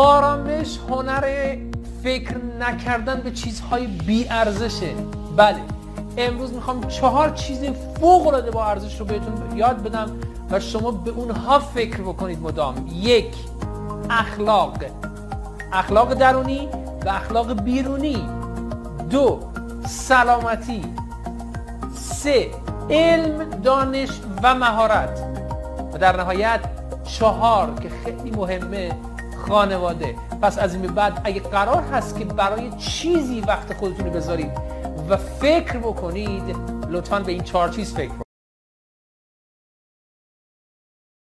آرامش هنر فکر نکردن به چیزهای بی ارزشه. بله امروز می‌خوام چهار چیز فوق العاده با ارزش رو بهتون یاد بدم و شما به اونها فکر بکنید مدام. یک اخلاق. اخلاق درونی و اخلاق بیرونی. دو سلامتی. سه علم دانش و مهارت. و در نهایت چهار که خیلی مهمه خانواده. پس از این بعد اگه قرار هست که برای چیزی وقت خودتون رو بذارید و فکر بکنید لطفا به این چهار چیز فکر